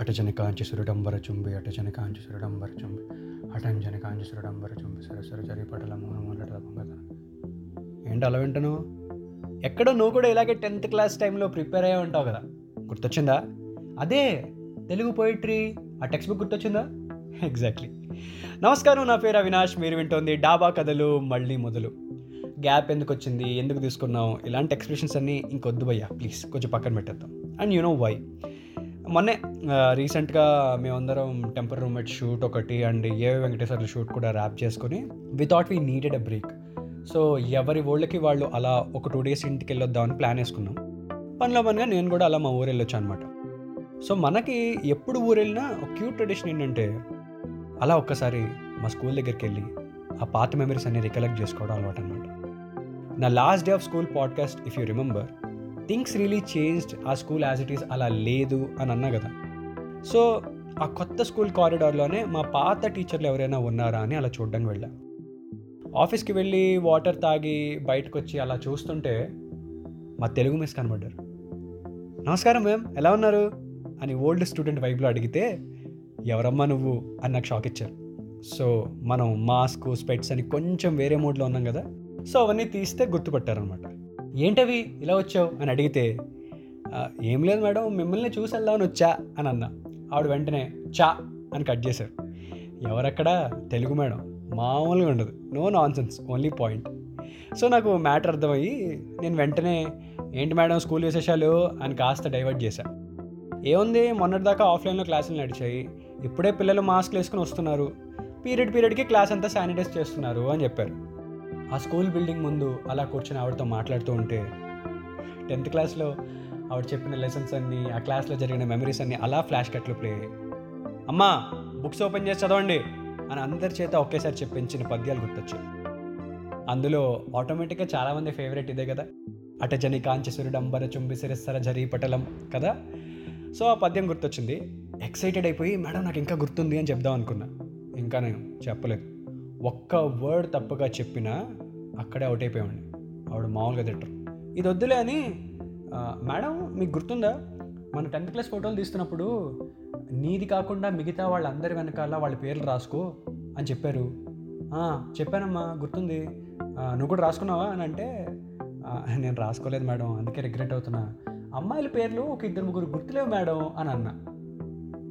అటజని కాంచి సురడంబర చుంబి అటజని కాంచి సురడంబర చుంబి అటంజని కాంచి సురడంబర చుంబి సరసర జరి పటల మూల ఏంటి అలా వింటాను ఎక్కడో నువ్వు కూడా ఇలాగే టెన్త్ క్లాస్ టైంలో ప్రిపేర్ అయ్యి ఉంటావు కదా. గుర్తొచ్చిందా? అదే తెలుగు పోయిట్రీ ఆ టెక్స్ట్ బుక్ గుర్తొచ్చిందా? ఎగ్జాక్ట్లీ నమస్కారం నా పేరు అవినాష్. మీరు వింటోంది డాబా కథలు మళ్ళీ మొదలు. గ్యాప్ ఎందుకు వచ్చింది? ఎందుకు తీసుకున్నాం ఇలాంటి ఎక్స్ప్రెషన్స్ అన్నీ ఇంకొద్దు భయ్యా. ప్లీజ్ కొంచెం పక్కన పెట్టేద్దాం. అండ్ యు నో వై మొన్నే రీసెంట్గా మేమందరం టెంపర్ రూమ్మేట్ షూట్ ఒకటి అండ్ ఏ వెంకటేశ్వర్లు షూట్ కూడా ర్యాప్ చేసుకుని without we needed a break so ఎవరి ఓళ్ళకి వాళ్ళు అలా ఒక టూ డేస్ ఇంటికి వెళ్ళొద్దామని ప్లాన్ వేసుకున్నాం. పనిలో పనిగా నేను కూడా అలా మా ఊరు వెళ్ళొచ్చు అనమాట సో మనకి ఎప్పుడు ఊరు వెళ్ళినా ఒక క్యూట్ ట్రెడిషన్ ఏంటంటే అలా ఒక్కసారి మా స్కూల్ దగ్గరికి వెళ్ళి ఆ పాత మెమరీస్ అన్ని రికలెక్ట్ చేసుకోవడం అలవాటు అనమాట నా last day of school podcast if you remember things really changed uh school as it is అలా లేదు అని అన్నా కదా. సో ఆ కొత్త స్కూల్ కారిడార్లోనే మా పాత టీచర్లు ఎవరైనా ఉన్నారా అని అలా చూడడానికి వెళ్ళా. ఆఫీస్కి వెళ్ళి వాటర్ తాగి బయటకు వచ్చి అలా చూస్తుంటే మా తెలుగు మిస్ కనబడ్డారు. నమస్కారం మ్యామ్ ఎలా ఉన్నారు? అని ఓల్డ్ స్టూడెంట్ వైపులో అడిగితే ఎవరమ్మా నువ్వు? అని నాకు షాక్ ఇచ్చారు. సో మనం మాస్క్ స్పెట్స్ అని కొంచెం వేరే మూడ్లో ఉన్నాం కదా. సో అవన్నీ తీస్తే గుర్తుపట్టారనమాట ఏంటవి ఇలా వచ్చావు అని అడిగితే ఏం లేదు మేడం మిమ్మల్ని చూసి వెళ్దామని వచ్చా అని అన్నా. ఆవిడ వెంటనే చా అని కట్ చేశారు. ఎవరక్కడ? తెలుగు మేడం. మామూలుగా ఉండదు. No nonsense only point. So నాకు మ్యాటర్ అర్థమయ్యి నేను వెంటనే ఏంటి మేడం స్కూల్ విశేషాలు? అని కాస్త డైవర్ట్ చేశాను ఏముంది? మొన్నటిదాకా ఆఫ్లైన్లో క్లాసులు నడిచాయి. ఇప్పుడే పిల్లలు మాస్క్లు వేసుకుని వస్తున్నారు. పీరియడ్ పీరియడ్కి క్లాస్ అంతా శానిటైజ్ చేస్తున్నారు అని చెప్పారు. ఆ స్కూల్ బిల్డింగ్ ముందు అలా కూర్చొని ఆవిడతో మాట్లాడుతూ ఉంటే టెన్త్ క్లాస్లో ఆవిడ చెప్పిన లెసన్స్ అన్నీ ఆ క్లాస్లో జరిగిన మెమరీస్ అన్నీ అలా ఫ్లాష్ కట్లు ప్లే అమ్మా బుక్స్ ఓపెన్ చేసి చదవండి అని అందరి చేత ఒకేసారి చెప్పించిన పద్యాలు గుర్తొచ్చాయి. అందులో ఆటోమేటిక్గా చాలామంది ఫేవరెట్ ఇదే కదా? అటజని కాంచి అంబర చుంబి సిరస్సర జరీ పటలం కదా? సో ఆ పద్యం గుర్తొచ్చింది. ఎక్సైటెడ్ అయిపోయి మేడం నాకు ఇంకా గుర్తుంది అని చెప్దాం అనుకున్నా. ఇంకా నేను చెప్పలేదు. ఒక్క వర్డ్ తప్పగా చెప్పినా అక్కడే అవుట్ అయిపోయామండి ఆవిడ మామూలుగా తిట్టరు. ఇది వద్దులే అని మేడం మీకు గుర్తుందా? మన టెన్త్ క్లాస్ ఫోటోలు తీస్తున్నప్పుడు నీది కాకుండా మిగతా వాళ్ళందరి వెనకాల వాళ్ళ పేర్లు రాసుకో అని చెప్పారు. చెప్పానమ్మా గుర్తుంది. నువ్వు కూడా రాసుకున్నావా? అని అంటే నేను రాసుకోలేదు మేడం అందుకే రిగ్రెట్ అవుతున్నా. అమ్మాయిల పేర్లు ఒక ఇద్దరు ముగ్గురు గుర్తులేవు మేడం అని అన్న.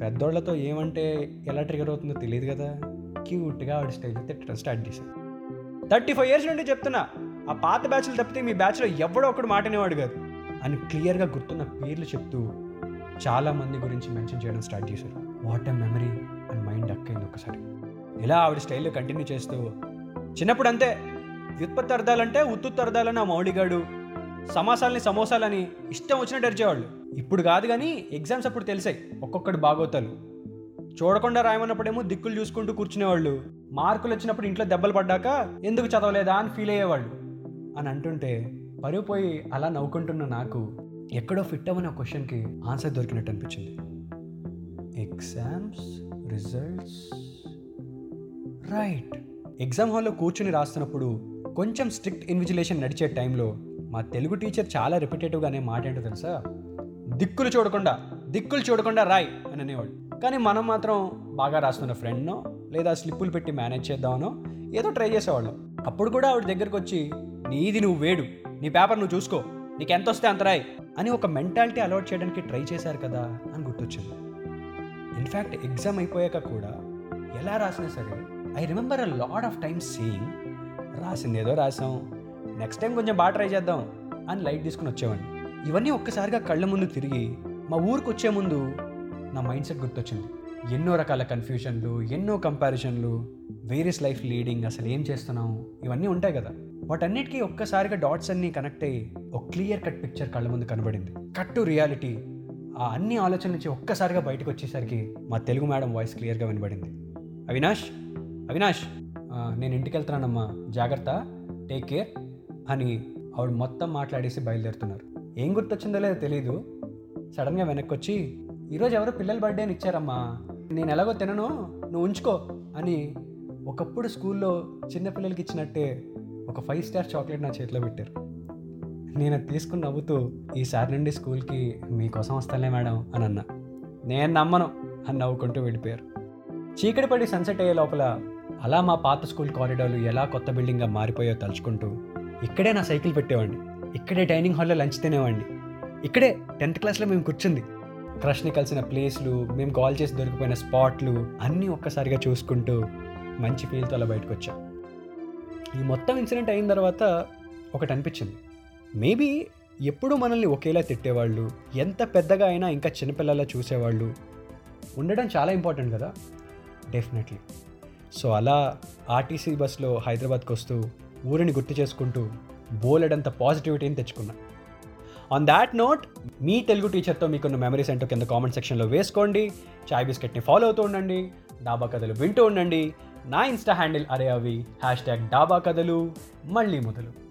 పెద్దోళ్ళతో ఏమంటే ఎలా ట్రిగర్ అవుతుందో తెలియదు కదా. క్యూట్గా ఆవిడ స్టైల్ తిట్టడం స్టార్ట్ చేశాను థర్టీ ఫైవ్ ఇయర్స్ నుండి చెప్తున్నా ఆ పాత బ్యాచ్లు తప్పితే మీ బ్యాచ్లో ఎవడో ఒకడు మాటనేవాడు కాదు అని క్లియర్గా గుర్తున్న పేర్లు చెప్తూ చాలా మంది గురించి మెన్షన్ చేయడం స్టార్ట్ చేశారు. What a memory and mind అక్కైంది ఒకసారి ఇలా ఆవిడ స్టైల్లో కంటిన్యూ చేస్తూ చిన్నప్పుడు అంతే వ్యుత్పత్తి అర్థాలంటే ఉత్తుత్త అర్థాలని ఆ మౌళిగాడు సమాసాలని సమోసాలని ఇష్టం వచ్చినట్టు అరిచేవాళ్ళు. ఇప్పుడు కాదు కానీ ఎగ్జామ్స్ అప్పుడు తెలిసాయి ఒక్కొక్కటి బాగోతాలు. చూడకుండా రాయమన్నప్పుడేమో దిక్కులు చూసుకుంటూ కూర్చునేవాళ్ళు. మార్కులు వచ్చినప్పుడు ఇంట్లో దెబ్బలు పడ్డాక ఎందుకు చదవలేదా అని ఫీల్ అయ్యేవాళ్ళు. అని అంటుంటే పరువు పోయి అలా నవ్వుకుంటున్న నాకు ఎక్కడో ఫిట్ అవ్వని క్వశ్చన్కి ఆన్సర్ దొరికినట్టు అనిపించింది. ఎగ్జామ్స్ రిజల్ట్స్ రైట్ ఎగ్జామ్ హాల్లో కూర్చుని రాస్తున్నప్పుడు కొంచెం స్ట్రిక్ట్ ఇన్విజిలేషన్ నడిచే టైంలో మా తెలుగు టీచర్ చాలా రిపిటేటివ్గానే మాట ఏంటో తెలుసా? దిక్కులు చూడకుండా దిక్కులు చూడకుండా రాయ్ అని అనేవాడు. కానీ మనం మాత్రం బాగా రాస్తున్న ఫ్రెండ్నో లేదా స్లిప్పులు పెట్టి మేనేజ్ చేద్దామనో ఏదో ట్రై చేసేవాళ్ళం. అప్పుడు కూడా ఆవిడ దగ్గరకు వచ్చి నీది నువ్వు వేడు. నీ పేపర్ నువ్వు చూసుకో. నీకు ఎంత వస్తే అంత రాయ్. అని ఒక మెంటాలిటీ అలవాట్ చేయడానికి ట్రై చేశారు కదా అని గుర్తొచ్చింది. ఇన్ఫ్యాక్ట్ ఎగ్జామ్ అయిపోయాక కూడా ఎలా రాసినా సరే I remember a lot of times saying రాసింది ఏదో రాసాం. నెక్స్ట్ టైం కొంచెం బాగా ట్రై చేద్దాం అని లైట్ తీసుకుని వచ్చేవాడిని. ఇవన్నీ ఒక్కసారిగా కళ్ళ ముందు తిరిగి మా ఊరికి వచ్చే ముందు నా మైండ్ సెట్ గుర్తొచ్చింది. ఎన్నో రకాల కన్ఫ్యూషన్లు ఎన్నో కంపారిజన్లు వేరియస్ లైఫ్ లీడింగ్ అసలు ఏం చేస్తున్నాం ఇవన్నీ ఉంటాయి కదా. వాటన్నిటికీ ఒక్కసారిగా డాట్స్ అన్నీ కనెక్ట్ అయ్యి ఒక క్లియర్ కట్ పిక్చర్ కళ్ళ ముందు కనబడింది. కట్ టు రియాలిటీ ఆ అన్ని ఆలోచన నుంచి ఒక్కసారిగా బయటకు వచ్చేసరికి మా తెలుగు మేడం వాయిస్ క్లియర్గా వినబడింది. అవినాష్ అవినాష్ నేను ఇంటికి వెళ్తున్నానమ్మా. జాగ్రత్త. టేక్ కేర్ అని ఆవిడ మొత్తం మాట్లాడేసి బయలుదేరుతున్నారు. ఏం గుర్తొచ్చిందో లేదో తెలియదు సడన్గా వెనక్కి వచ్చి ఈరోజు ఎవరో పిల్లల బర్త్డేని ఇచ్చారమ్మా. నేను ఎలాగో తినను నువ్వు ఉంచుకో అని ఒకప్పుడు స్కూల్లో చిన్నపిల్లలకి ఇచ్చినట్టే ఒక ఫైవ్ స్టార్ చాక్లెట్ నా చేతిలో పెట్టారు. నేను అది తీసుకుని నవ్వుతూ ఈసారి నుండి స్కూల్కి మీకోసం వస్తానులే మేడం అని అన్నా. నేను నమ్మను అని నవ్వుకుంటూ వెళ్ళిపోయారు. చీకటి పడి సన్సెట్ అయ్యే లోపల అలా మా పాత స్కూల్ కారిడార్లు ఎలా కొత్త బిల్డింగ్గా మారిపోయో తలుచుకుంటూ ఇక్కడే నా సైకిల్ పెట్టేవాడిని. ఇక్కడే డైనింగ్ హాల్లో లంచ్ తినేవాడిని. ఇక్కడే టెన్త్ క్లాస్లో మేము కూర్చుంది. క్రష్ని కలిసిన ప్లేస్లు మేము కాల్ చేసి దొరికిపోయిన స్పాట్లు అన్నీ ఒక్కసారిగా చూసుకుంటూ మంచి ఫీల్తో అలా బయటకు వచ్చాం ఈ మొత్తం ఇన్సిడెంట్ అయిన తర్వాత ఒకటి అనిపించింది. మేబీ ఎప్పుడూ మనల్ని ఒకేలా తిట్టేవాళ్ళు ఎంత పెద్దగా అయినా ఇంకా చిన్నపిల్లలా చూసేవాళ్ళు ఉండడం చాలా ఇంపార్టెంట్ కదా? డెఫినెట్లీ. సో అలా ఆర్టీసీ బస్లో హైదరాబాద్కి వస్తూ ఊరిని గుర్తు చేసుకుంటూ బోలెడంత పాజిటివిటీని తెచ్చుకున్నా. ఆన్ దాట్ నోట్ మీ తెలుగు టీచర్తో మీకున్న మెమరీస్ ఏంటో కింద కామెంట్ సెక్షన్లో వేసుకోండి. చాయ్ బిస్కెట్ని ఫాలో అవుతూ ఉండండి. డాబా కథలు వింటూ ఉండండి. నా ఇన్స్టా హ్యాండిల్ అరే అవి హ్యాష్ ట్యాగ్ డాబా కథలు. మళ్ళీ మొదలు.